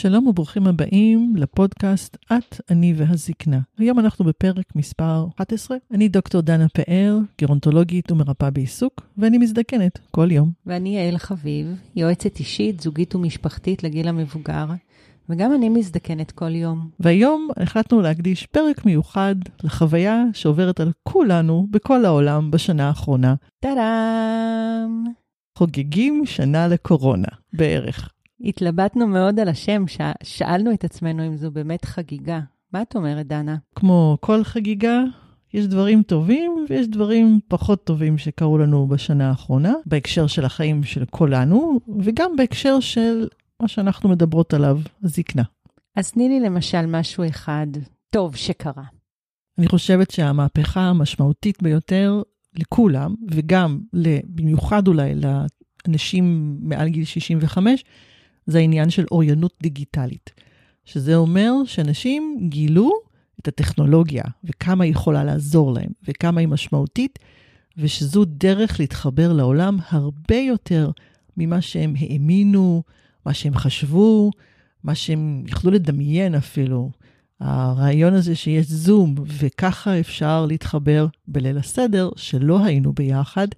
שלום וברוכים הבאים לפודקאסט את, אני והזקנה. היום אנחנו בפרק מספר 11. אני דוקטור דנה פאר, גרונטולוגית ומרפאה בעיסוק, ואני מזדקנת כל יום. ואני יעל חביב, יועצת אישית, זוגית ומשפחתית לגיל המבוגר, וגם אני מזדקנת כל יום. והיום החלטנו להקדיש פרק מיוחד לחוויה שעוברת על כולנו בכל העולם בשנה האחרונה. טאדאם! חוגגים שנה לקורונה, בערך. התלבטנו מאוד על השם, ש... שאלנו את עצמנו אם זו באמת חגיגה. מה את אומרת, דנה? כמו כל חגיגה, יש דברים טובים ויש דברים פחות טובים שקרו לנו בשנה האחרונה, בהקשר של החיים של כולנו, וגם בהקשר של מה שאנחנו מדברות עליו, הזקנה. אז תני לי למשל משהו אחד טוב שקרה. אני חושבת שהמהפכה המשמעותית ביותר לכולם, וגם במיוחד אולי לאנשים מעל גיל 65, זה העניין של אוריינות דיגיטלית. שזה אומר שאנשים גילו את הטכנולוגיה וכמה היא יכולה לעזור להם וכמה היא משמעותית, ושזו דרך להתחבר לעולם הרבה יותר ממה שהם האמינו, מה שהם חשבו, מה שהם יכלו לדמיין אפילו. הרעיון הזה שיש זום וככה אפשר להתחבר בליל הסדר, שלא היינו ביחד,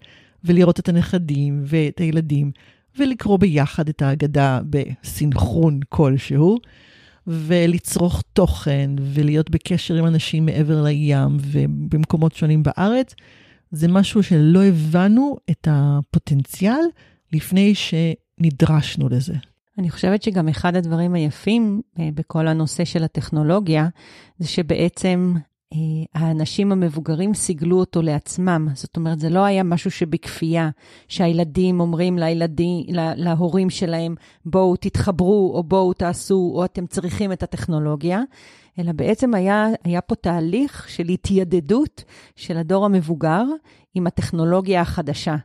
ולראות את הנכדים ואת הילדים ולקרוא ביחד את ההגדה בסנכרון כלשהו, ולצרוך תוכן, ולהיות בקשר עם אנשים מעבר לים ובמקומות שונים בארץ, זה משהו שלא הבנו את הפוטנציאל לפני שנדרשנו לזה. אני חושבת שגם אחד הדברים היפים אה, בכל הנושא של הטכנולוגיה, זה שבעצם האנשים המבוגרים סיגלו אותו לעצמם. זאת אומרת, זה לא היה משהו שבכפייה, שהילדים אומרים לילדים, לה, להורים שלהם, בואו תתחברו, או בואו תעשו, או אתם צריכים את הטכנולוגיה, אלא בעצם היה, היה פה תהליך של התיידדות של הדור המבוגר עם הטכנולוגיה החדשה.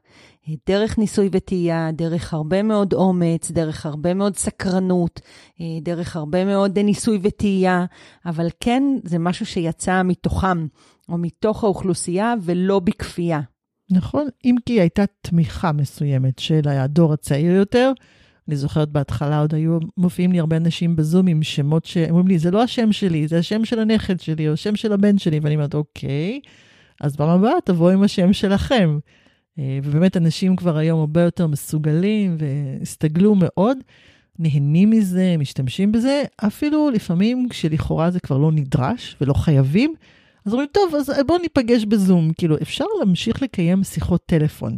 דרך ניסוי וטעייה, דרך הרבה מאוד אומץ, דרך הרבה מאוד סקרנות, דרך הרבה מאוד ניסוי וטעייה, אבל כן, זה משהו שיצא מתוכם, או מתוך האוכלוסייה, ולא בכפייה. נכון, אם כי הייתה תמיכה מסוימת של הדור הצעיר יותר. אני זוכרת בהתחלה עוד היו מופיעים לי הרבה אנשים בזום עם שמות שאומרים לי, זה לא השם שלי, זה השם של הנכד שלי, או השם של הבן שלי, ואני אומרת, אוקיי, אז פעם הבאה תבואו עם השם שלכם. אה, ובאמת אנשים כבר היום הרבה יותר מסוגלים והסתגלו מאוד, נהנים מזה, משתמשים בזה, אפילו לפעמים כשלכאורה זה כבר לא נדרש ולא חייבים, אז אומרים, טוב, אז בואו ניפגש בזום. כאילו, אפשר להמשיך לקיים שיחות טלפון,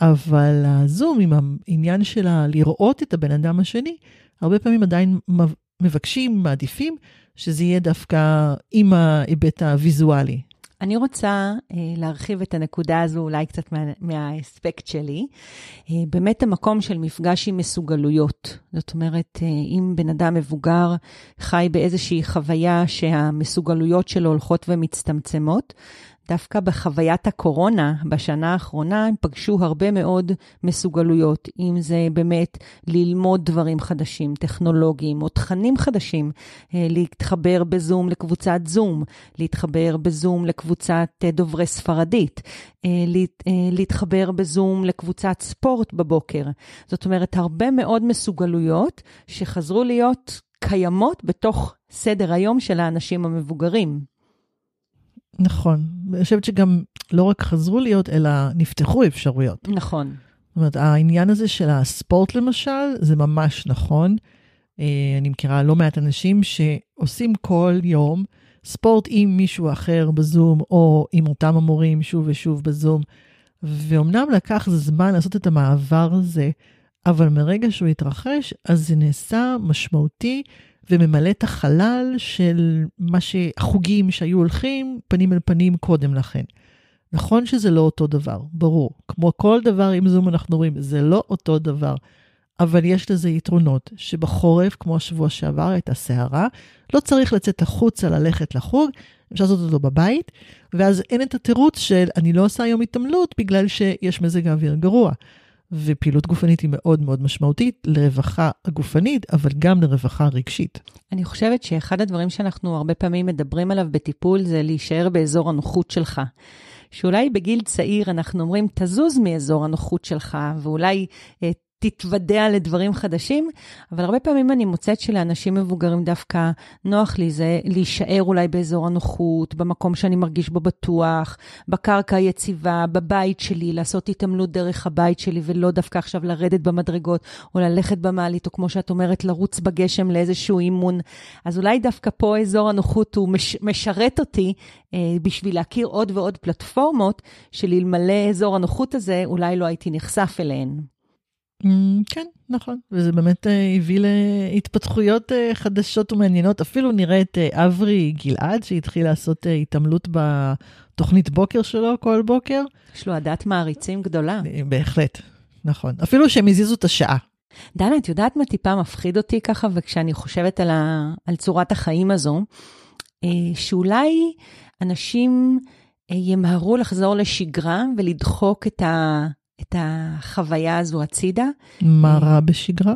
אבל הזום עם העניין של לראות את הבן אדם השני, הרבה פעמים עדיין מבקשים, מעדיפים, שזה יהיה דווקא עם ההיבט הוויזואלי. אני רוצה אה, להרחיב את הנקודה הזו אולי קצת מה, מהאספקט שלי. אה, באמת המקום של מפגש עם מסוגלויות. זאת אומרת, אה, אם בן אדם מבוגר חי באיזושהי חוויה שהמסוגלויות שלו הולכות ומצטמצמות, דווקא בחוויית הקורונה בשנה האחרונה הם פגשו הרבה מאוד מסוגלויות, אם זה באמת ללמוד דברים חדשים, טכנולוגיים או תכנים חדשים, אה, להתחבר בזום לקבוצת זום, להתחבר בזום לקבוצת אה, דוברי ספרדית, אה, להתחבר בזום לקבוצת ספורט בבוקר. זאת אומרת, הרבה מאוד מסוגלויות שחזרו להיות קיימות בתוך סדר היום של האנשים המבוגרים. נכון. אני חושבת שגם לא רק חזרו להיות, אלא נפתחו אפשרויות. נכון. זאת אומרת, העניין הזה של הספורט למשל, זה ממש נכון. אה, אני מכירה לא מעט אנשים שעושים כל יום ספורט עם מישהו אחר בזום, או עם אותם המורים שוב ושוב בזום. ואומנם לקח זמן לעשות את המעבר הזה, אבל מרגע שהוא התרחש, אז זה נעשה משמעותי וממלא את החלל של מה שהחוגים שהיו הולכים פנים אל פנים קודם לכן. נכון שזה לא אותו דבר, ברור. כמו כל דבר עם זום אנחנו רואים, זה לא אותו דבר. אבל יש לזה יתרונות, שבחורף, כמו השבוע שעבר, הייתה סערה, לא צריך לצאת החוצה ללכת לחוג, אפשר לעשות אותו בבית, ואז אין את התירוץ של אני לא עושה היום התעמלות בגלל שיש מזג האוויר גרוע. ופעילות גופנית היא מאוד מאוד משמעותית לרווחה הגופנית, אבל גם לרווחה רגשית. אני חושבת שאחד הדברים שאנחנו הרבה פעמים מדברים עליו בטיפול זה להישאר באזור הנוחות שלך. שאולי בגיל צעיר אנחנו אומרים, תזוז מאזור הנוחות שלך, ואולי אה, תתוודע לדברים חדשים, אבל הרבה פעמים אני מוצאת שלאנשים מבוגרים דווקא נוח לי זה להישאר אולי באזור הנוחות, במקום שאני מרגיש בו בטוח, בקרקע היציבה, בבית שלי, לעשות התעמלות דרך הבית שלי, ולא דווקא עכשיו לרדת במדרגות, או ללכת במעלית, או כמו שאת אומרת, לרוץ בגשם לאיזשהו אימון. אז אולי דווקא פה אזור הנוחות הוא מש, משרת אותי אה, בשביל להכיר עוד ועוד פלטפורמות, שלאלמלא אזור הנוחות הזה, אולי לא הייתי נחשף אליהן. Mm, כן, נכון, וזה באמת אה, הביא להתפתחויות אה, חדשות ומעניינות. אפילו נראה את אה, אברי גלעד, שהתחיל לעשות התעמלות בתוכנית בוקר שלו כל בוקר. יש לו עדת מעריצים גדולה. בהחלט, נכון. אפילו שהם הזיזו את השעה. דנה, את יודעת מה טיפה מפחיד אותי ככה, וכשאני חושבת על, ה, על צורת החיים הזו, שאולי אנשים ימהרו לחזור לשגרה ולדחוק את ה... את החוויה הזו הצידה. מה רע בשגרה?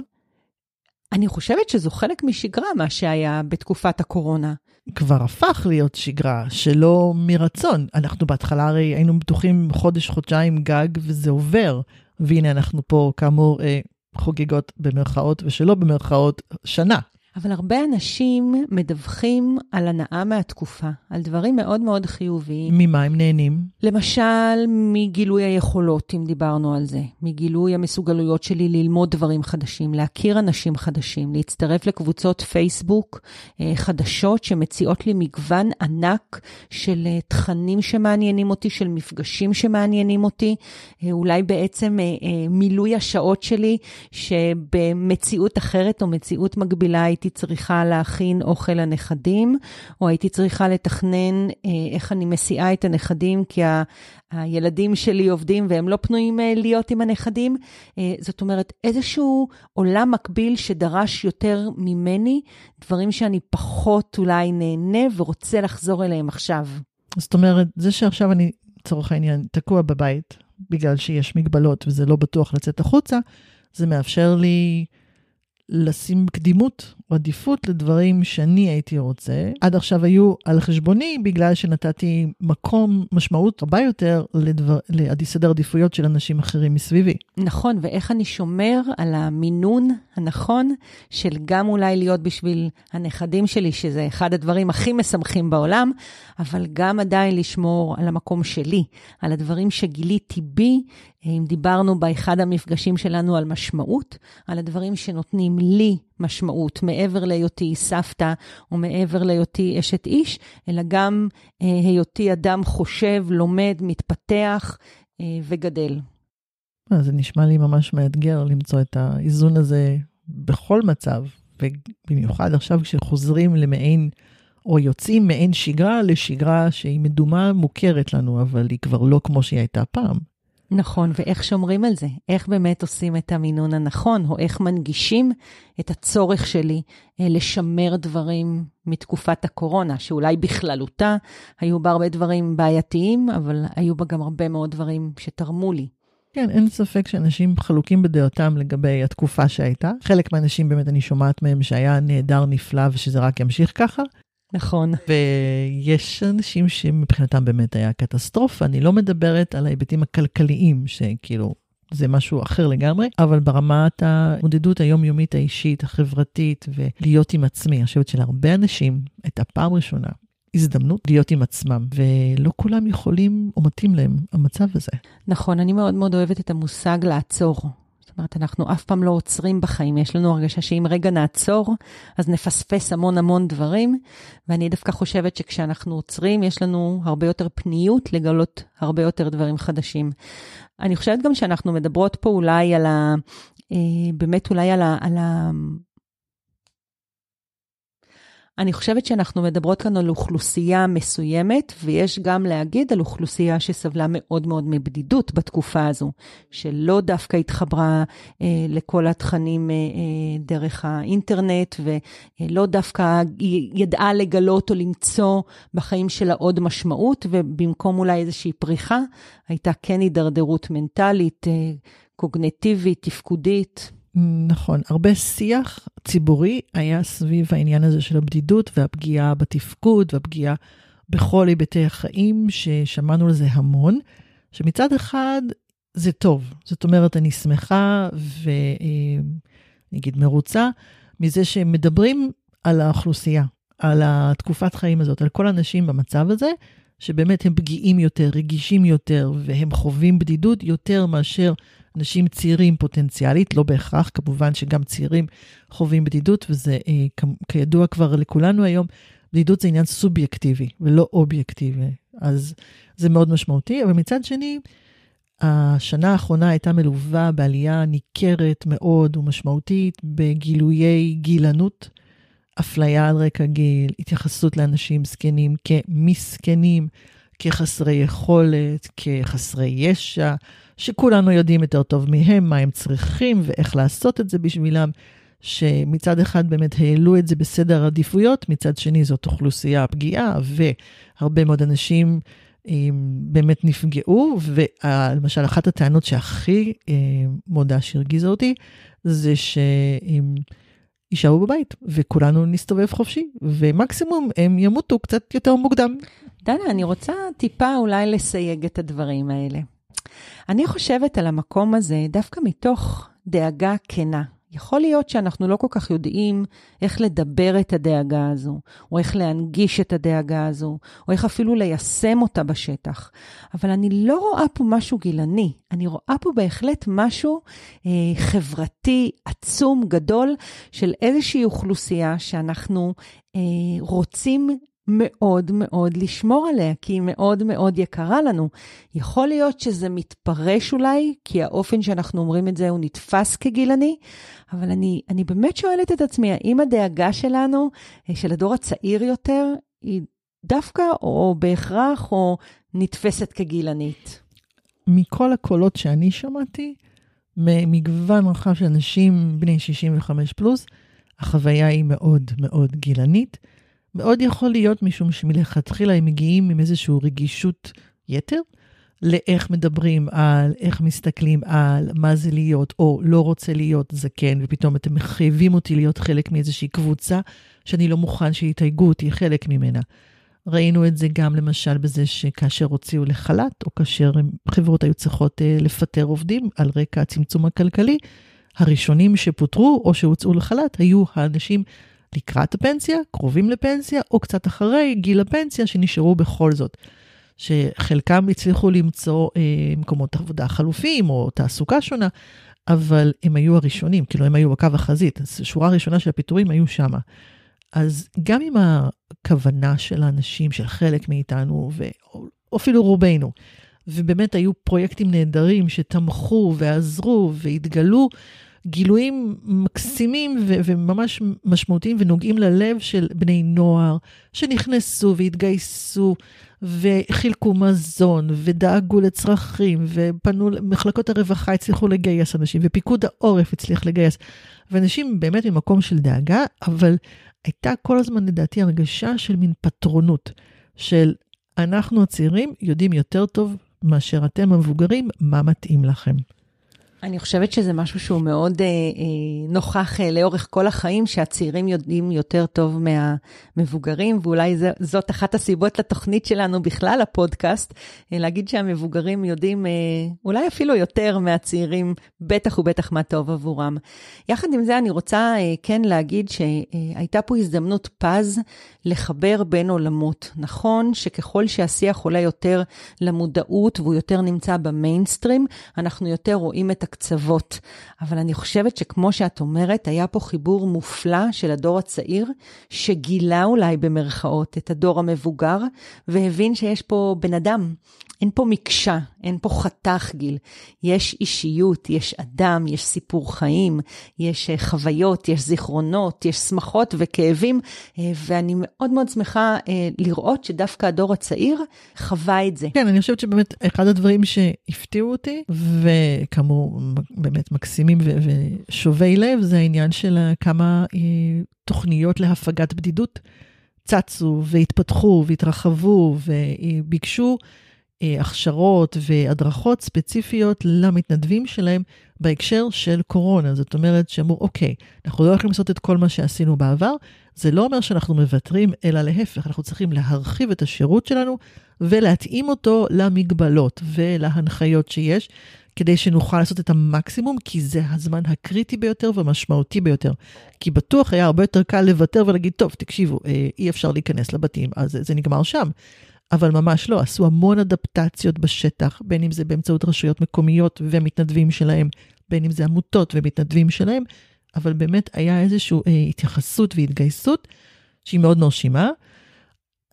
אני חושבת שזו חלק משגרה, מה שהיה בתקופת הקורונה. כבר הפך להיות שגרה, שלא מרצון. אנחנו בהתחלה הרי היינו בטוחים חודש, חודשיים גג, וזה עובר. והנה אנחנו פה, כאמור, אה, חוגגות במרכאות ושלא במרכאות, שנה. אבל הרבה אנשים מדווחים על הנאה מהתקופה, על דברים מאוד מאוד חיוביים. ממה הם נהנים? למשל, מגילוי היכולות, אם דיברנו על זה, מגילוי המסוגלויות שלי ללמוד דברים חדשים, להכיר אנשים חדשים, להצטרף לקבוצות פייסבוק אה, חדשות שמציעות לי מגוון ענק של אה, תכנים שמעניינים אותי, של מפגשים שמעניינים אותי, אה, אולי בעצם מילוי השעות שלי, שבמציאות אחרת או מציאות מקבילה הייתי הייתי צריכה להכין אוכל לנכדים, או הייתי צריכה לתכנן אה, איך אני מסיעה את הנכדים, כי ה, הילדים שלי עובדים והם לא פנויים אה, להיות עם הנכדים. אה, זאת אומרת, איזשהו עולם מקביל שדרש יותר ממני, דברים שאני פחות אולי נהנה ורוצה לחזור אליהם עכשיו. זאת אומרת, זה שעכשיו אני, לצורך העניין, תקוע בבית, בגלל שיש מגבלות וזה לא בטוח לצאת החוצה, זה מאפשר לי לשים קדימות או עדיפות לדברים שאני הייתי רוצה. עד עכשיו היו על חשבוני בגלל שנתתי מקום, משמעות רבה יותר לדבר, לסדר עדיפויות של אנשים אחרים מסביבי. נכון, ואיך אני שומר על המינון הנכון של גם אולי להיות בשביל הנכדים שלי, שזה אחד הדברים הכי משמחים בעולם, אבל גם עדיין לשמור על המקום שלי, על הדברים שגיליתי בי, אם דיברנו באחד המפגשים שלנו על משמעות, על הדברים שנותנים לי משמעות, מעבר להיותי סבתא או מעבר להיותי אשת איש, אלא גם אה, היותי אדם חושב, לומד, מתפתח אה, וגדל. אה, זה נשמע לי ממש מאתגר למצוא את האיזון הזה בכל מצב, ובמיוחד עכשיו כשחוזרים למעין, או יוצאים מעין שגרה לשגרה שהיא מדומה, מוכרת לנו, אבל היא כבר לא כמו שהיא הייתה פעם. נכון, ואיך שומרים על זה? איך באמת עושים את המינון הנכון, או איך מנגישים את הצורך שלי אה, לשמר דברים מתקופת הקורונה, שאולי בכללותה היו בה הרבה דברים בעייתיים, אבל היו בה גם הרבה מאוד דברים שתרמו לי. כן, אין ספק שאנשים חלוקים בדעתם לגבי התקופה שהייתה. חלק מהאנשים באמת אני שומעת מהם שהיה נהדר נפלא ושזה רק ימשיך ככה. נכון. ויש אנשים שמבחינתם באמת היה קטסטרופה, אני לא מדברת על ההיבטים הכלכליים, שכאילו, זה משהו אחר לגמרי, אבל ברמת ההתמודדות היומיומית האישית, החברתית, ולהיות עם עצמי, אני חושבת שלהרבה אנשים הייתה פעם ראשונה הזדמנות להיות עם עצמם, ולא כולם יכולים או מתאים להם המצב הזה. נכון, אני מאוד מאוד אוהבת את המושג לעצור. אומרת, אנחנו אף פעם לא עוצרים בחיים, יש לנו הרגשה שאם רגע נעצור, אז נפספס המון המון דברים, ואני דווקא חושבת שכשאנחנו עוצרים, יש לנו הרבה יותר פניות לגלות הרבה יותר דברים חדשים. אני חושבת גם שאנחנו מדברות פה אולי על ה... אה, באמת אולי על ה... על ה אני חושבת שאנחנו מדברות כאן על אוכלוסייה מסוימת, ויש גם להגיד על אוכלוסייה שסבלה מאוד מאוד מבדידות בתקופה הזו, שלא דווקא התחברה אה, לכל התכנים אה, אה, דרך האינטרנט, ולא דווקא ידעה לגלות או למצוא בחיים שלה עוד משמעות, ובמקום אולי איזושהי פריחה, הייתה כן הידרדרות מנטלית, אה, קוגנטיבית, תפקודית. נכון, הרבה שיח ציבורי היה סביב העניין הזה של הבדידות והפגיעה בתפקוד והפגיעה בכל היבטי החיים, ששמענו על זה המון, שמצד אחד זה טוב. זאת אומרת, אני שמחה ונגיד מרוצה מזה שהם מדברים על האוכלוסייה, על התקופת חיים הזאת, על כל האנשים במצב הזה, שבאמת הם פגיעים יותר, רגישים יותר, והם חווים בדידות יותר מאשר אנשים צעירים פוטנציאלית, לא בהכרח, כמובן שגם צעירים חווים בדידות, וזה אה, כידוע כבר לכולנו היום, בדידות זה עניין סובייקטיבי ולא אובייקטיבי, אז זה מאוד משמעותי, אבל מצד שני, השנה האחרונה הייתה מלווה בעלייה ניכרת מאוד ומשמעותית בגילויי גילנות, אפליה על רקע גיל, התייחסות לאנשים זקנים כמסכנים, כחסרי יכולת, כחסרי ישע, שכולנו יודעים יותר טוב מהם מה הם צריכים ואיך לעשות את זה בשבילם, שמצד אחד באמת העלו את זה בסדר עדיפויות, מצד שני זאת אוכלוסייה פגיעה, והרבה מאוד אנשים באמת נפגעו, ולמשל אחת הטענות שהכי אה, מודה שהרגיזה אותי, זה שהם יישארו בבית, וכולנו נסתובב חופשי, ומקסימום הם ימותו קצת יותר מוקדם. דנה, אני רוצה טיפה אולי לסייג את הדברים האלה. אני חושבת על המקום הזה דווקא מתוך דאגה כנה. יכול להיות שאנחנו לא כל כך יודעים איך לדבר את הדאגה הזו, או איך להנגיש את הדאגה הזו, או איך אפילו ליישם אותה בשטח. אבל אני לא רואה פה משהו גילני, אני רואה פה בהחלט משהו אה, חברתי עצום, גדול, של איזושהי אוכלוסייה שאנחנו אה, רוצים מאוד מאוד לשמור עליה, כי היא מאוד מאוד יקרה לנו. יכול להיות שזה מתפרש אולי, כי האופן שאנחנו אומרים את זה הוא נתפס כגילני, אבל אני, אני באמת שואלת את עצמי, האם הדאגה שלנו, אה, של הדור הצעיר יותר, היא דווקא או בהכרח או נתפסת כגילנית? מכל הקולות שאני שמעתי, ממגוון רחב של אנשים בני 65 פלוס, החוויה היא מאוד מאוד גילנית. מאוד יכול להיות משום שמלכתחילה הם מגיעים עם איזושהי רגישות יתר לאיך מדברים על, איך מסתכלים על, מה זה להיות, או לא רוצה להיות זקן, ופתאום אתם מחייבים אותי להיות חלק מאיזושהי קבוצה שאני לא מוכן שיתייגו אותי חלק ממנה. ראינו את זה גם למשל בזה שכאשר הוציאו לחל"ת, או כאשר חברות היו צריכות uh, לפטר עובדים על רקע הצמצום הכלכלי, הראשונים שפוטרו או שהוצאו לחל"ת היו האנשים לקראת הפנסיה, קרובים לפנסיה, או קצת אחרי גיל הפנסיה שנשארו בכל זאת. שחלקם הצליחו למצוא אה, מקומות עבודה חלופיים או תעסוקה שונה, אבל הם היו הראשונים, כאילו הם היו בקו החזית, אז שורה ראשונה של הפיטורים היו שמה. אז גם עם הכוונה של האנשים, של חלק מאיתנו, ואפילו רובנו, ובאמת היו פרויקטים נהדרים שתמכו ועזרו והתגלו, גילויים מקסימים ו- וממש משמעותיים ונוגעים ללב של בני נוער שנכנסו והתגייסו וחילקו מזון ודאגו לצרכים ופנו, מחלקות הרווחה הצליחו לגייס אנשים ופיקוד העורף הצליח לגייס. ואנשים באמת ממקום של דאגה, אבל הייתה כל הזמן לדעתי הרגשה של מין פטרונות, של אנחנו הצעירים יודעים יותר טוב מאשר אתם המבוגרים מה מתאים לכם. אני חושבת שזה משהו שהוא מאוד אה, אה, נוכח אה, לאורך כל החיים, שהצעירים יודעים יותר טוב מהמבוגרים, ואולי זה, זאת אחת הסיבות לתוכנית שלנו בכלל, הפודקאסט, אה, להגיד שהמבוגרים יודעים אה, אולי אפילו יותר מהצעירים, בטח ובטח מה טוב עבורם. יחד עם זה, אני רוצה אה, כן להגיד שהייתה פה הזדמנות פז לחבר בין עולמות. נכון שככל שהשיח עולה יותר למודעות והוא יותר נמצא במיינסטרים, אנחנו יותר רואים את הקצוות. אבל אני חושבת שכמו שאת אומרת, היה פה חיבור מופלא של הדור הצעיר, שגילה אולי במרכאות את הדור המבוגר, והבין שיש פה בן אדם. אין פה מקשה, אין פה חתך גיל. יש אישיות, יש אדם, יש סיפור חיים, יש אה, חוויות, יש זיכרונות, יש שמחות וכאבים, אה, ואני מאוד מאוד שמחה אה, לראות שדווקא הדור הצעיר חווה את זה. כן, אני חושבת שבאמת אחד הדברים שהפתיעו אותי, וכאמור, באמת מקסימים ושובי לב, זה העניין של כמה תוכניות להפגת בדידות צצו והתפתחו והתרחבו וביקשו. אה, הכשרות והדרכות ספציפיות למתנדבים שלהם בהקשר של קורונה. זאת אומרת שאמרו, אוקיי, אנחנו לא יכולים לעשות את כל מה שעשינו בעבר, זה לא אומר שאנחנו מוותרים, אלא להפך, אנחנו צריכים להרחיב את השירות שלנו ולהתאים אותו למגבלות ולהנחיות שיש. כדי שנוכל לעשות את המקסימום, כי זה הזמן הקריטי ביותר והמשמעותי ביותר. כי בטוח היה הרבה יותר קל לוותר ולהגיד, טוב, תקשיבו, אה, אי אפשר להיכנס לבתים, אז זה נגמר שם. אבל ממש לא, עשו המון אדפטציות בשטח, בין אם זה באמצעות רשויות מקומיות ומתנדבים שלהם, בין אם זה עמותות ומתנדבים שלהם, אבל באמת היה איזושהי אה, התייחסות והתגייסות שהיא מאוד מרשימה.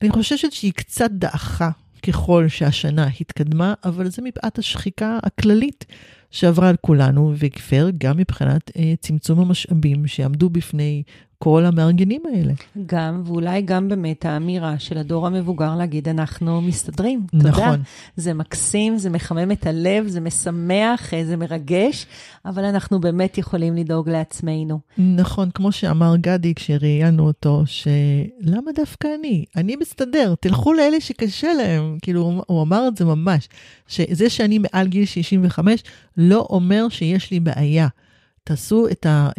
אני חוששת שהיא קצת דעכה ככל שהשנה התקדמה, אבל זה מפאת השחיקה הכללית שעברה על כולנו, וכפר גם מבחינת אה, צמצום המשאבים שעמדו בפני כל המארגנים האלה. גם, ואולי גם באמת האמירה של הדור המבוגר להגיד, אנחנו מסתדרים. נכון. אתה יודע, זה מקסים, זה מחמם את הלב, זה משמח, אה, זה מרגש, אבל אנחנו באמת יכולים לדאוג לעצמנו. נכון, כמו שאמר גדי כשראיינו אותו, שלמה דווקא אני? אני מסתדר, תלכו לאלה שקשה להם. כאילו, הוא אמר את זה ממש, שזה שאני מעל גיל 65 לא אומר שיש לי בעיה. תעשו את ה...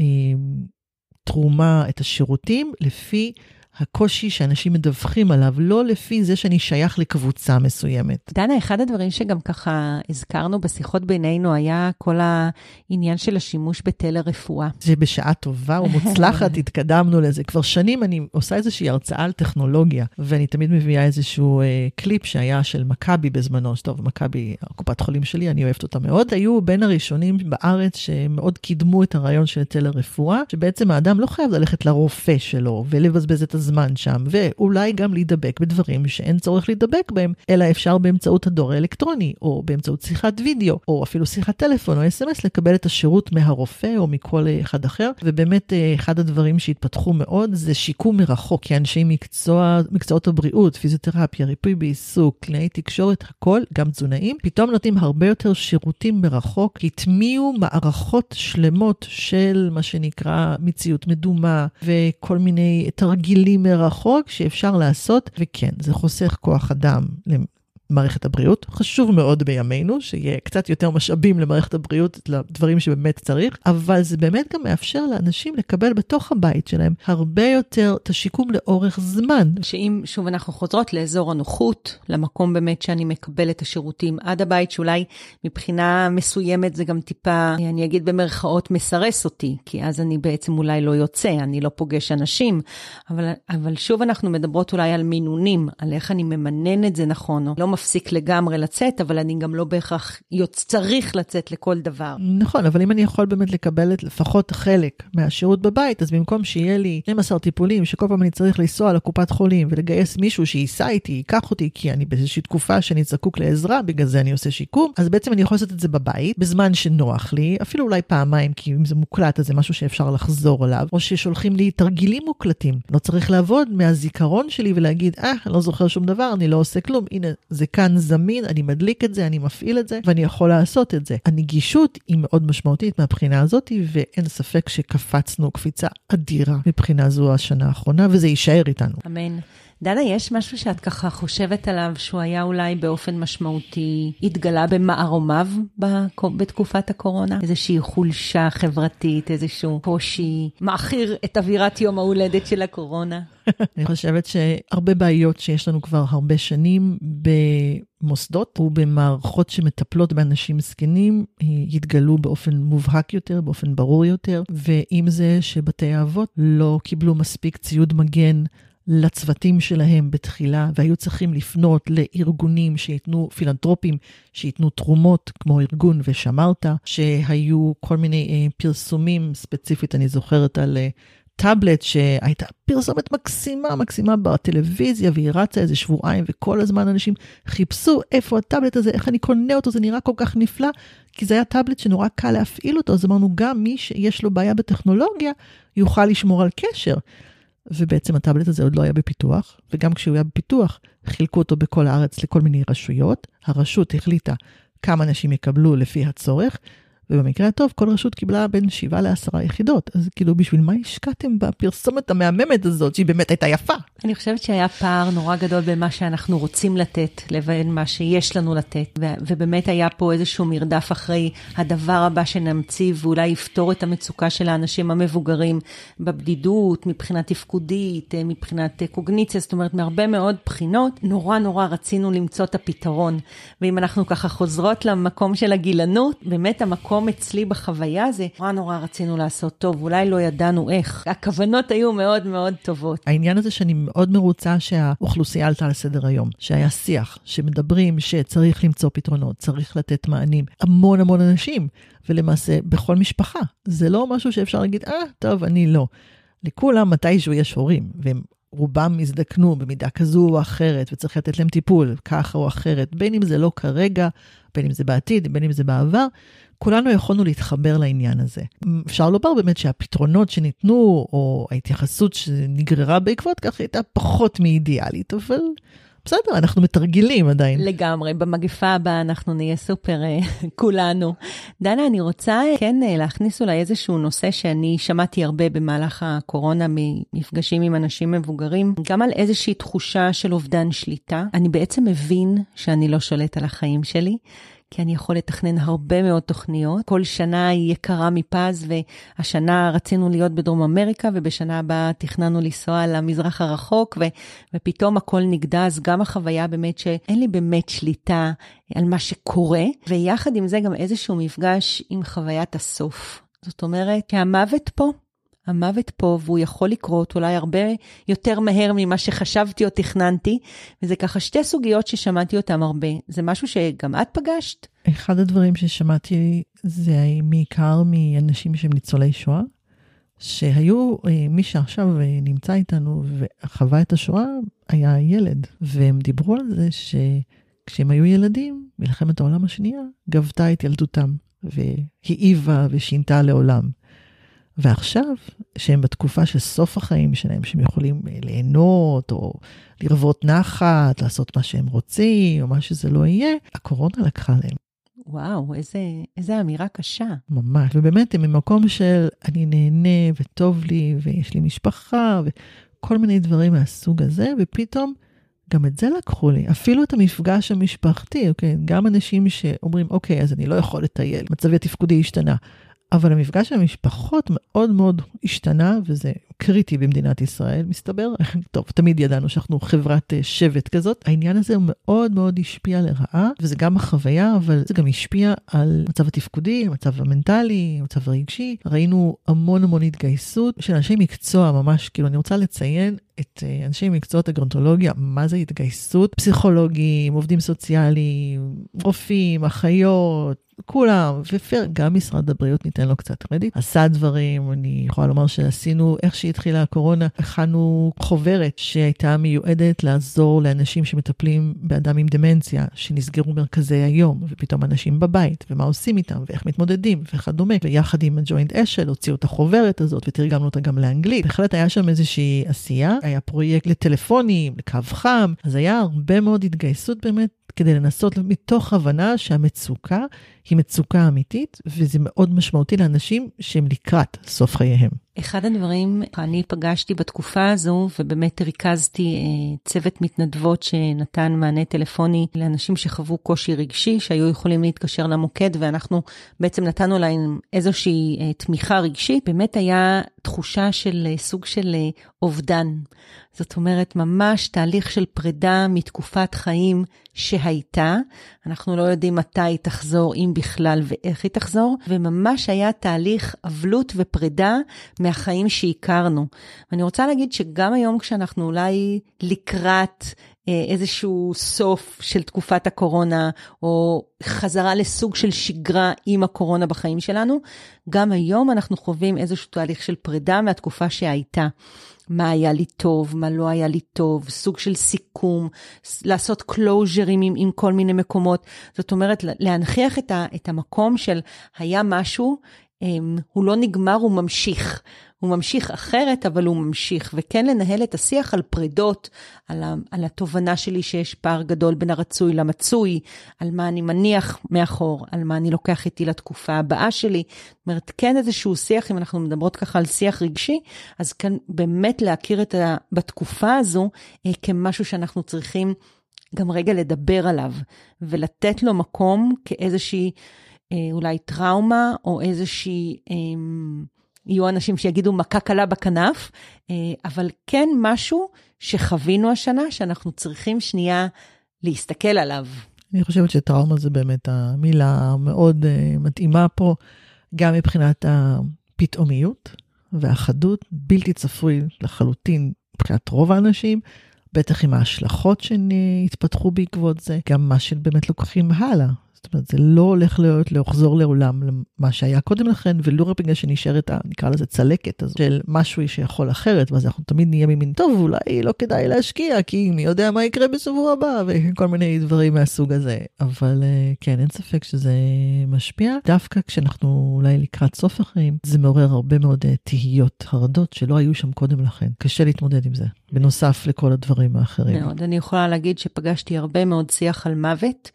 התרומה, את השירותים, לפי הקושי שאנשים מדווחים עליו, לא לפי זה שאני שייך לקבוצה מסוימת. דנה, אחד הדברים שגם ככה הזכרנו בשיחות בינינו היה כל העניין של השימוש בטלרפואה. זה בשעה טובה ומוצלחת, התקדמנו לזה. כבר שנים אני עושה איזושהי הרצאה על טכנולוגיה, ואני תמיד מביאה איזשהו אה, קליפ שהיה של מכבי בזמנו, שטוב, מכבי, הקופת חולים שלי, אני אוהבת אותה מאוד. היו בין הראשונים בארץ שמאוד קידמו את הרעיון של טלרפואה, שבעצם האדם לא חייב ללכת לרופא שלו ולבזבז את הזמן שם, ואולי גם להידבק בדברים שאין צורך להידבק בהם, אלא אפשר באמצעות הדור האלקטרוני, או באמצעות שיחת וידאו, או אפילו שיחת טלפון או אס.אם.אס, לקבל את השירות מהרופא או מכל אחד אחר. ובאמת, אה, אחד הדברים שהתפתחו מאוד זה שיקום מרחוק, כי אנשי מקצוע, מקצועות הבריאות, פיזיותרפיה, ריפוי בעיסוק, קלינאי תקשורת, הכל, גם תזונאים, פתאום נותנים הרבה יותר שירותים מרחוק, הטמיעו מערכות שלמות של מה שנקרא מציאות מדומה, וכל מיני תרגילים. מרחוק שאפשר לעשות, וכן, זה חוסך כוח אדם מערכת הבריאות. חשוב מאוד בימינו שיהיה קצת יותר משאבים למערכת הבריאות, לדברים שבאמת צריך, אבל זה באמת גם מאפשר לאנשים לקבל בתוך הבית שלהם הרבה יותר את השיקום לאורך זמן. שאם שוב אנחנו חוזרות לאזור הנוחות, למקום באמת שאני מקבל את השירותים עד הבית, שאולי מבחינה מסוימת זה גם טיפה, אני אגיד במרכאות, מסרס אותי, כי אז אני בעצם אולי לא יוצא, אני לא פוגש אנשים, אבל, אבל שוב אנחנו מדברות אולי על מינונים, על איך אני ממנן את זה נכון, או לא מפסיק לגמרי לצאת, אבל אני גם לא בהכרח צריך לצאת לכל דבר. נכון, אבל אם אני יכול באמת לקבל את לפחות חלק מהשירות בבית, אז במקום שיהיה לי 12 טיפולים, שכל פעם אני צריך לנסוע לקופת חולים ולגייס מישהו שייסע איתי, ייקח אותי, כי אני באיזושהי תקופה שאני זקוק לעזרה, בגלל זה אני עושה שיקום, אז בעצם אני יכול לעשות את זה בבית, בזמן שנוח לי, אפילו אולי פעמיים, כי אם זה מוקלט, אז זה משהו שאפשר לחזור עליו, או ששולחים לי תרגילים מוקלטים. לא צריך לעבוד מהזיכרון שלי ולהגיד, אה, אני לא זוכר שום דבר, אני לא עושה כלום, הנה, זה זה כאן זמין, אני מדליק את זה, אני מפעיל את זה, ואני יכול לעשות את זה. הנגישות היא מאוד משמעותית מהבחינה הזאת, ואין ספק שקפצנו קפיצה אדירה מבחינה זו השנה האחרונה, וזה יישאר איתנו. אמן. דנה, יש משהו שאת ככה חושבת עליו שהוא היה אולי באופן משמעותי, התגלה במערומיו בתקופת הקורונה? איזושהי חולשה חברתית, איזשהו קושי מעכיר את אווירת יום ההולדת של הקורונה? אני חושבת שהרבה בעיות שיש לנו כבר הרבה שנים במוסדות ובמערכות שמטפלות באנשים זקנים יתגלו באופן מובהק יותר, באופן ברור יותר, ועם זה שבתי האבות לא קיבלו מספיק ציוד מגן לצוותים שלהם בתחילה, והיו צריכים לפנות לארגונים שייתנו, פילנטרופים, שייתנו תרומות, כמו ארגון ושמרת, שהיו כל מיני אה, פרסומים, ספציפית אני זוכרת על אה, טאבלט שהייתה פרסומת מקסימה, מקסימה בטלוויזיה, והיא רצה איזה שבועיים, וכל הזמן אנשים חיפשו איפה הטאבלט הזה, איך אני קונה אותו, זה נראה כל כך נפלא, כי זה היה טאבלט שנורא קל להפעיל אותו, אז אמרנו, גם מי שיש לו בעיה בטכנולוגיה, יוכל לשמור על קשר. ובעצם הטאבלט הזה עוד לא היה בפיתוח, וגם כשהוא היה בפיתוח, חילקו אותו בכל הארץ לכל מיני רשויות. הרשות החליטה כמה אנשים יקבלו לפי הצורך, ובמקרה הטוב, כל רשות קיבלה בין 7 ל-10 יחידות. אז כאילו, בשביל מה השקעתם בפרסומת המהממת הזאת, שהיא באמת הייתה יפה? אני חושבת שהיה פער נורא גדול בין מה שאנחנו רוצים לתת לבין מה שיש לנו לתת. ו- ובאמת היה פה איזשהו מרדף אחרי הדבר הבא שנמציא, ואולי יפתור את המצוקה של האנשים המבוגרים בבדידות, מבחינה תפקודית, אה, מבחינת אה, קוגניציה, זאת אומרת, מהרבה מאוד בחינות, נורא נורא רצינו למצוא את הפתרון. ואם אנחנו ככה חוזרות למקום של הגילנות, באמת המקום אצלי בחוויה זה, נורא נורא רצינו לעשות טוב, אולי לא ידענו איך. הכוונות היו מאוד מאוד טובות. העניין הזה שאני מאוד מרוצה שהאוכלוסייה עלתה לסדר היום, שהיה שיח, שמדברים שצריך למצוא פתרונות, צריך לתת מענים. המון המון אנשים, ולמעשה בכל משפחה. זה לא משהו שאפשר להגיד, אה, טוב, אני לא. לכולם מתישהו יש הורים, והם רובם הזדקנו במידה כזו או אחרת, וצריך לתת להם טיפול ככה או אחרת, בין אם זה לא כרגע, בין אם זה בעתיד, בין אם זה בעבר, כולנו יכולנו להתחבר לעניין הזה. אפשר לומר באמת שהפתרונות שניתנו, או ההתייחסות שנגררה בעקבות כך, הייתה פחות מאידיאלית, אבל בסדר, אנחנו מתרגלים עדיין. לגמרי, במגפה הבאה אנחנו נהיה סופר אה, כולנו. דנה, אני רוצה כן אה, להכניס אולי איזשהו נושא שאני שמעתי הרבה במהלך הקורונה ממפגשים עם אנשים מבוגרים, גם על איזושהי תחושה של אובדן שליטה. אני בעצם מבין שאני לא שולט על החיים שלי. כי אני יכול לתכנן הרבה מאוד תוכניות. כל שנה היא יקרה מפז, והשנה רצינו להיות בדרום אמריקה, ובשנה הבאה תכננו לנסוע למזרח הרחוק, ו, ופתאום הכל נגדע, אז גם החוויה באמת שאין לי באמת שליטה על מה שקורה, ויחד עם זה גם איזשהו מפגש עם חוויית הסוף. זאת אומרת שהמוות פה, המוות פה, והוא יכול לקרות אולי הרבה יותר מהר ממה שחשבתי או תכננתי, וזה ככה שתי סוגיות ששמעתי אותן הרבה. זה משהו שגם את פגשת? אחד הדברים ששמעתי זה בעיקר מאנשים שהם ניצולי שואה, שהיו, אה, מי שעכשיו אה, נמצא איתנו וחווה את השואה, היה ילד, והם דיברו על זה שכשהם היו ילדים, מלחמת העולם השנייה גבתה את ילדותם, והעיבה ושינתה לעולם. ועכשיו, שהם בתקופה של סוף החיים שלהם, שהם יכולים אה, ליהנות, או לרוות נחת, לעשות מה שהם רוצים, או מה שזה לא יהיה, הקורונה לקחה להם. וואו, איזה, איזה אמירה קשה. ממש, ובאמת, הם ממקום של אני נהנה וטוב לי, ויש לי משפחה, וכל מיני דברים מהסוג הזה, ופתאום גם את זה לקחו לי, אפילו את המפגש המשפחתי, אוקיי? גם אנשים שאומרים, אוקיי, אז אני לא יכול לטייל, מצבי התפקודי השתנה. אבל המפגש של המשפחות מאוד מאוד השתנה, וזה קריטי במדינת ישראל, מסתבר. טוב, תמיד ידענו שאנחנו חברת אה, שבט כזאת. העניין הזה מאוד מאוד השפיע לרעה, וזה גם החוויה, אבל זה גם השפיע על מצב התפקודי, המצב המנטלי, המצב הרגשי. ראינו המון המון התגייסות של אנשי מקצוע, ממש, כאילו, אני רוצה לציין את אה, אנשי מקצועות הגרונטולוגיה, מה זה התגייסות? פסיכולוגים, עובדים סוציאליים, רופאים, אחיות, כולם, ופייר, גם משרד הבריאות ניתן לו קצת קרדיט, עשה דברים, אני יכולה לומר שעשינו, איך שהתחילה הקורונה, הכנו חוברת שהייתה מיועדת לעזור לאנשים שמטפלים באדם עם דמנציה, שנסגרו מרכזי היום, ופתאום אנשים בבית, ומה עושים איתם, ואיך מתמודדים, וכדומה. ויחד עם הג'וינט אשל הוציאו את החוברת הזאת, ותרגמנו אותה גם לאנגלית. בהחלט היה שם איזושהי עשייה, היה פרויקט לטלפונים, לקו חם, אז היה הרבה מאוד התגייסות באמת כדי לנסות מתוך הבנה שהמצוקה היא מצוקה אמיתית, וזה מאוד משמעותי לאנשים שהם לקראת סוף חייהם. אחד הדברים, אני פגשתי בתקופה הזו, ובאמת ריכזתי אה, צוות מתנדבות שנתן מענה טלפוני לאנשים שחוו קושי רגשי, שהיו יכולים להתקשר למוקד, ואנחנו בעצם נתנו להם איזושהי אה, תמיכה רגשית. באמת היה תחושה של אה, סוג של אובדן. זאת אומרת, ממש תהליך של פרידה מתקופת חיים שהייתה. אנחנו לא יודעים מתי היא תחזור, אם בכלל ואיך היא תחזור, וממש היה תהליך אבלות ופרידה מהחיים שהכרנו. ואני רוצה להגיד שגם היום כשאנחנו אולי לקראת אה, איזשהו סוף של תקופת הקורונה, או חזרה לסוג של שגרה עם הקורונה בחיים שלנו, גם היום אנחנו חווים איזשהו תהליך של פרידה מהתקופה שהייתה. מה היה לי טוב, מה לא היה לי טוב, סוג של סיכום, לעשות קלוז'רים עם, עם כל מיני מקומות. זאת אומרת, להנכיח את, ה, את המקום של היה משהו, הוא לא נגמר, הוא ממשיך. הוא ממשיך אחרת, אבל הוא ממשיך. וכן לנהל את השיח על פרידות, על, ה, על התובנה שלי שיש פער גדול בין הרצוי למצוי, על מה אני מניח מאחור, על מה אני לוקח איתי לתקופה הבאה שלי. זאת אומרת, כן איזשהו שיח, אם אנחנו מדברות ככה על שיח רגשי, אז כאן באמת להכיר את ה... בתקופה הזו אה, כמשהו שאנחנו צריכים גם רגע לדבר עליו, ולתת לו מקום כאיזושהי אולי טראומה, או איזושהי... אה, יהיו אנשים שיגידו מכה קלה בכנף, אה, אבל כן משהו שחווינו השנה, שאנחנו צריכים שנייה להסתכל עליו. אני חושבת שטראומה זה באמת המילה המאוד uh, מתאימה פה, גם מבחינת הפתאומיות והחדות, בלתי צפוי לחלוטין מבחינת רוב האנשים, בטח עם ההשלכות שהתפתחו בעקבות זה, גם מה שבאמת לוקחים הלאה. זאת אומרת, זה לא הולך להיות לחזור לעולם למה שהיה קודם לכן, ולא רק בגלל שנשארת, נקרא לזה צלקת הזאת, של משהו שיכול אחרת, ואז אנחנו תמיד נהיה ממין, טוב, אולי לא כדאי להשקיע, כי מי יודע מה יקרה בשבוע הבא, וכל מיני דברים מהסוג הזה. אבל אה, כן, אין ספק שזה משפיע. דווקא כשאנחנו אולי לקראת סוף החיים, זה מעורר הרבה מאוד אה, תהיות, חרדות, שלא היו שם קודם לכן. קשה להתמודד עם זה, בנוסף לכל הדברים האחרים. מאוד, אני יכולה להגיד שפגשתי הרבה מאוד שיח על מוות.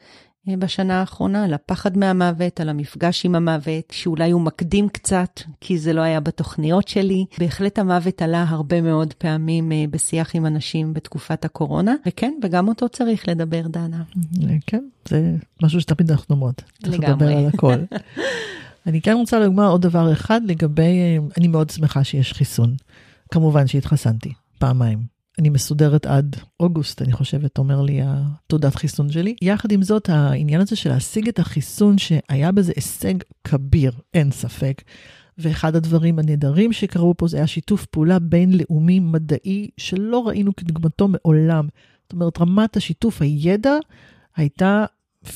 אה, בשנה האחרונה, על הפחד מהמוות, על המפגש עם המוות, שאולי הוא מקדים קצת, כי זה לא היה בתוכניות שלי. בהחלט המוות עלה הרבה מאוד פעמים אה, בשיח עם אנשים בתקופת הקורונה, וכן, וגם אותו צריך לדבר, דנה. אה, כן, זה משהו שתמיד אנחנו אומרות. לגמרי. צריך לדבר על הכל. אני כן רוצה לומר עוד דבר אחד לגבי, אני מאוד שמחה שיש חיסון. כמובן שהתחסנתי פעמיים. אני מסודרת עד אוגוסט, אני חושבת, אומר לי התעודת חיסון שלי. יחד עם זאת, העניין הזה של להשיג את החיסון, שהיה בזה הישג כביר, אין ספק. ואחד הדברים הנהדרים שקרו פה זה היה שיתוף פעולה בינלאומי מדעי שלא ראינו כדוגמתו מעולם. זאת אומרת, רמת השיתוף הידע הייתה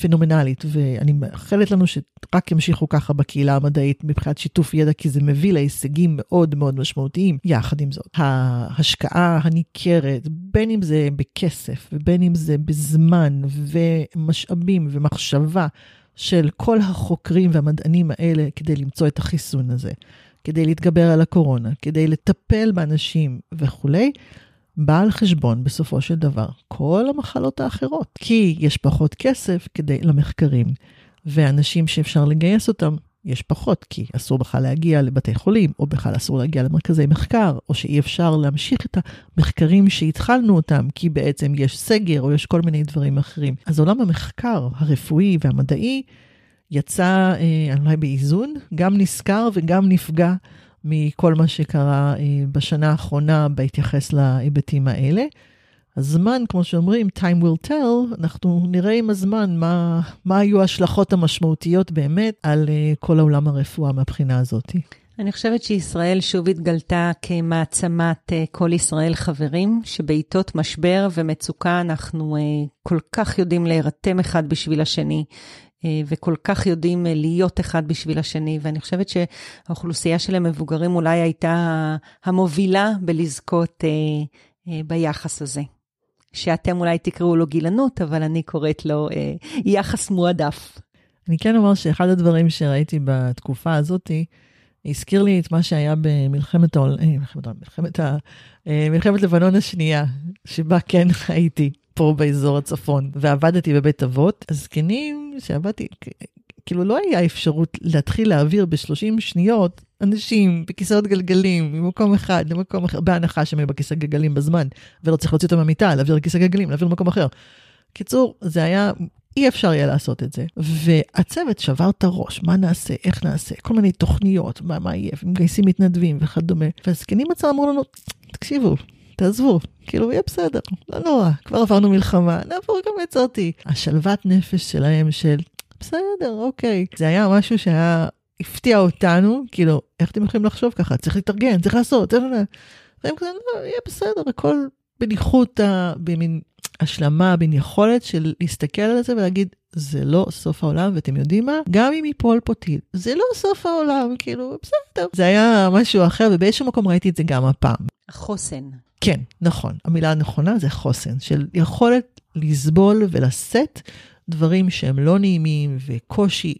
פנומנלית, ואני מאחלת לנו שרק ימשיכו ככה בקהילה המדעית מבחינת שיתוף ידע, כי זה מביא להישגים מאוד מאוד משמעותיים. יחד עם זאת, ההשקעה הניכרת, בין אם זה בכסף, ובין אם זה בזמן ומשאבים ומחשבה של כל החוקרים והמדענים האלה כדי למצוא את החיסון הזה, כדי להתגבר על הקורונה, כדי לטפל באנשים וכולי, בא על חשבון בסופו של דבר כל המחלות האחרות, כי יש פחות כסף כדי למחקרים, ואנשים שאפשר לגייס אותם, יש פחות, כי אסור בכלל להגיע לבתי חולים, או בכלל אסור להגיע למרכזי מחקר, או שאי אפשר להמשיך את המחקרים שהתחלנו אותם, כי בעצם יש סגר, או יש כל מיני דברים אחרים. אז עולם המחקר הרפואי והמדעי יצא אה, אולי באיזון, גם נשכר וגם נפגע מכל מה שקרה אה, בשנה האחרונה בהתייחס להיבטים האלה. הזמן, כמו שאומרים, time will tell, אנחנו נראה עם הזמן מה, מה היו ההשלכות המשמעותיות באמת על uh, כל העולם הרפואה מהבחינה הזאת. אני חושבת שישראל שוב התגלתה כמעצמת uh, כל ישראל חברים, שבעיתות משבר ומצוקה אנחנו כל כך יודעים להירתם אחד בשביל השני, אה, וכל כך יודעים אה, להיות אחד בשביל השני, ואני חושבת שהאוכלוסייה של המבוגרים אולי הייתה המובילה בלזכות אה, ביחס הזה. שאתם אולי תקראו לו גילנות, אבל אני קוראת לו יחס מועדף. אני כן אומר שאחד הדברים שראיתי בתקופה הזאתי, הזכיר לי את מה שהיה במלחמת העול... מלחמת, מלחמת, מלחמת לבנון השנייה, שבה כן הייתי. פה באזור הצפון, ועבדתי בבית אבות, הזקנים שעבדתי, כאילו לא היה אפשרות להתחיל להעביר ב-30 שניות אנשים בכיסאות גלגלים ממקום אחד למקום אחר, בהנחה שהם היו בכיסא גלגלים בזמן, ולא צריך להוציא אותם מהמיטה, להעביר לכיסא גלגלים, להעביר למקום אחר. קיצור, זה היה, אי אפשר יהיה לעשות את זה. והצוות שבר את הראש, מה נעשה, איך נעשה, כל מיני תוכניות, מה, מה יהיה, מגייסים מתנדבים וכדומה. והזקנים עצמם אמרו לנו, תקשיבו, תעזבו, כאילו, יהיה בסדר, לא נורא, כבר עברנו מלחמה, נעבור גם את זאתי. השלוות נפש שלהם של, בסדר, אוקיי. זה היה משהו שהיה, הפתיע אותנו, כאילו, איך אתם יכולים לחשוב ככה? צריך להתארגן, צריך לעשות, צריך... והם כזה, לא, יהיה בסדר, הכל בניחותא, במין השלמה, בין יכולת של להסתכל על זה ולהגיד, זה לא סוף העולם, ואתם יודעים מה? גם אם ייפול פה טיל, זה לא סוף העולם, כאילו, בסדר. זה היה משהו אחר, ובאיזשהו מקום ראיתי את זה גם הפעם. החוסן. כן, נכון. המילה הנכונה זה חוסן, של יכולת לסבול ולשאת דברים שהם לא נעימים וקושי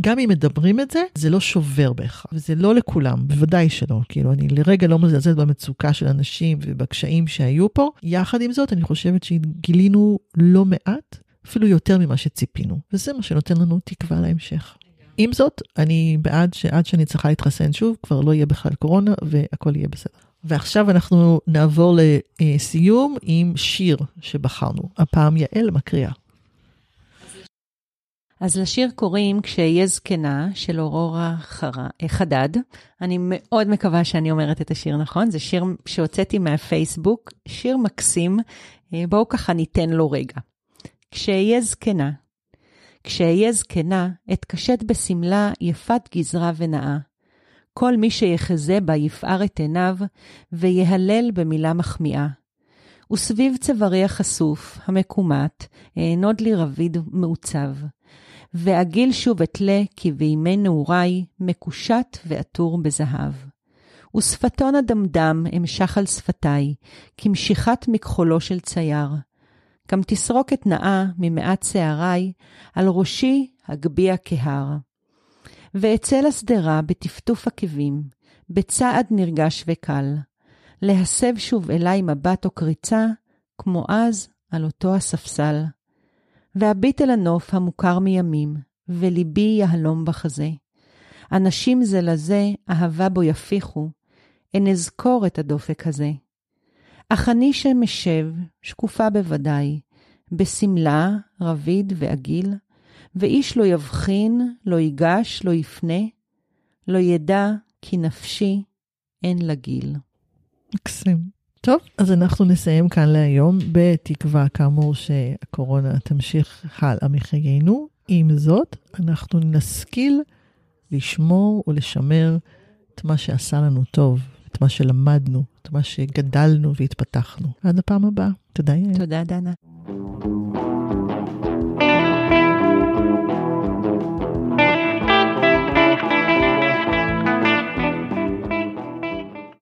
גם אם מדברים את זה, זה לא שובר בהכרח, וזה לא לכולם, בוודאי שלא. כאילו, אני לרגע לא מזלזלת במצוקה של אנשים ובקשיים שהיו פה. יחד עם זאת, אני חושבת שגילינו לא מעט, אפילו יותר ממה שציפינו, וזה מה שנותן לנו תקווה להמשך. עם זאת, אני בעד שעד שאני צריכה להתחסן שוב, כבר לא יהיה בכלל קורונה והכל יהיה בסדר. ועכשיו אנחנו נעבור לסיום עם שיר שבחרנו. הפעם יעל מקריאה. אז לשיר קוראים "כשאהיה זקנה" של אורורה. חדד. אני מאוד מקווה שאני אומרת את השיר נכון, זה שיר שהוצאתי מהפייסבוק, שיר מקסים, בואו ככה ניתן לו רגע. כשאהיה זקנה, כשאהיה זקנה, אתקשט בשמלה יפת גזרה ונאה. כל מי שיחזה בה יפער את עיניו, ויהלל במילה מחמיאה. וסביב צווארי החשוף, המקומט, אענוד לי רביד מעוצב. ואגיל שוב אתלה, כי בימי נעוריי, מקושט ועטור בזהב. ושפתון הדמדם אמשך על שפתיי, כמשיכת מכחולו של צייר. גם תסרוקת נאה ממעט שעריי, על ראשי הגביה כהר. ואצא לשדרה בטפטוף עקבים, בצעד נרגש וקל, להסב שוב אליי מבט או קריצה, כמו אז על אותו הספסל. ואביט אל הנוף המוכר מימים, וליבי יהלום בחזה. אנשים זה לזה, אהבה בו יפיחו, אין אזכור את הדופק הזה. אך אני שמשב, שקופה בוודאי, בשמלה, רביד ועגיל, ואיש לא יבחין, לא ייגש, לא יפנה, לא ידע כי נפשי אין לה גיל. מקסים. טוב, אז אנחנו נסיים כאן להיום, בתקווה כאמור שהקורונה תמשיך הלאה מחיינו. עם זאת, אנחנו נשכיל לשמור ולשמר את מה שעשה לנו טוב, את מה שלמדנו, את מה שגדלנו והתפתחנו. עד הפעם הבאה. תודה, יעל. תודה, דנה.